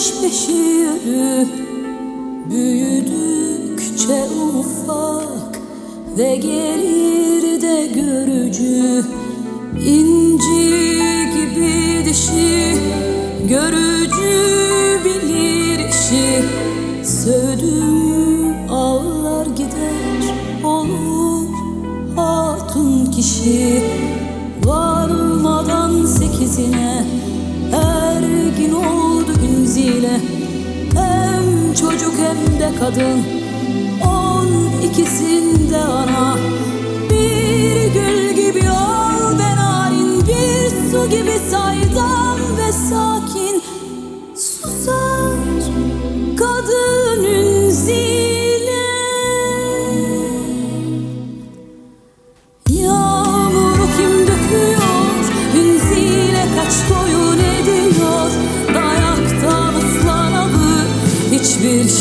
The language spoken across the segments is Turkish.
gençleşir Büyüdükçe ufak ve gelir de görücü. İnci gibi dişi görücü bilir işi. Sövdüm ağlar gider olur hatun kişi. Varmadan sekizine Hem çocuk hem de kadın. On ikisinde ana. Bir gül gibi ol ben narin bir su gibi saydam ve sakin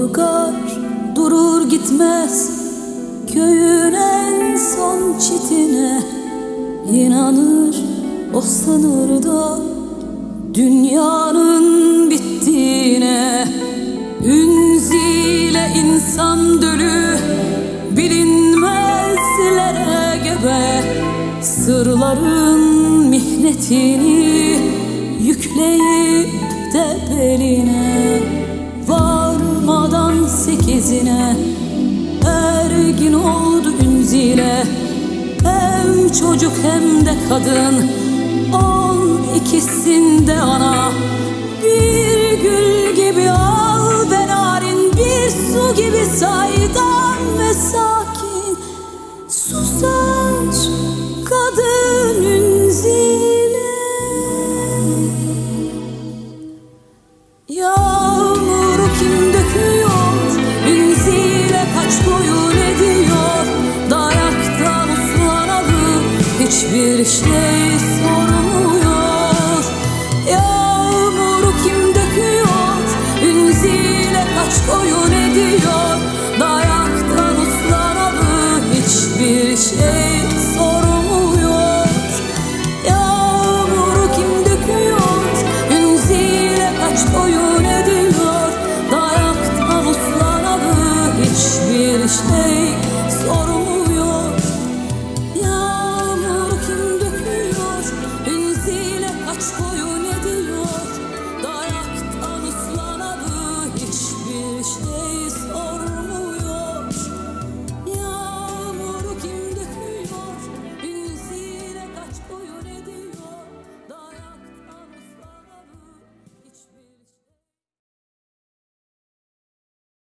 Korkar durur gitmez köyün en son çitine. İnanır o sınırda dünyanın bittiğine. Ünzile insan dölü bilinmezlere gebe. Sırların mihnetini yükleyip de beline. Varmadan sekizine ergin oldu ünzile. Hem çocuk hem de kadın on ikisinde ana. Bir gül gibi al ben narin bir su gibi saydam ve sakin Hiçbir şey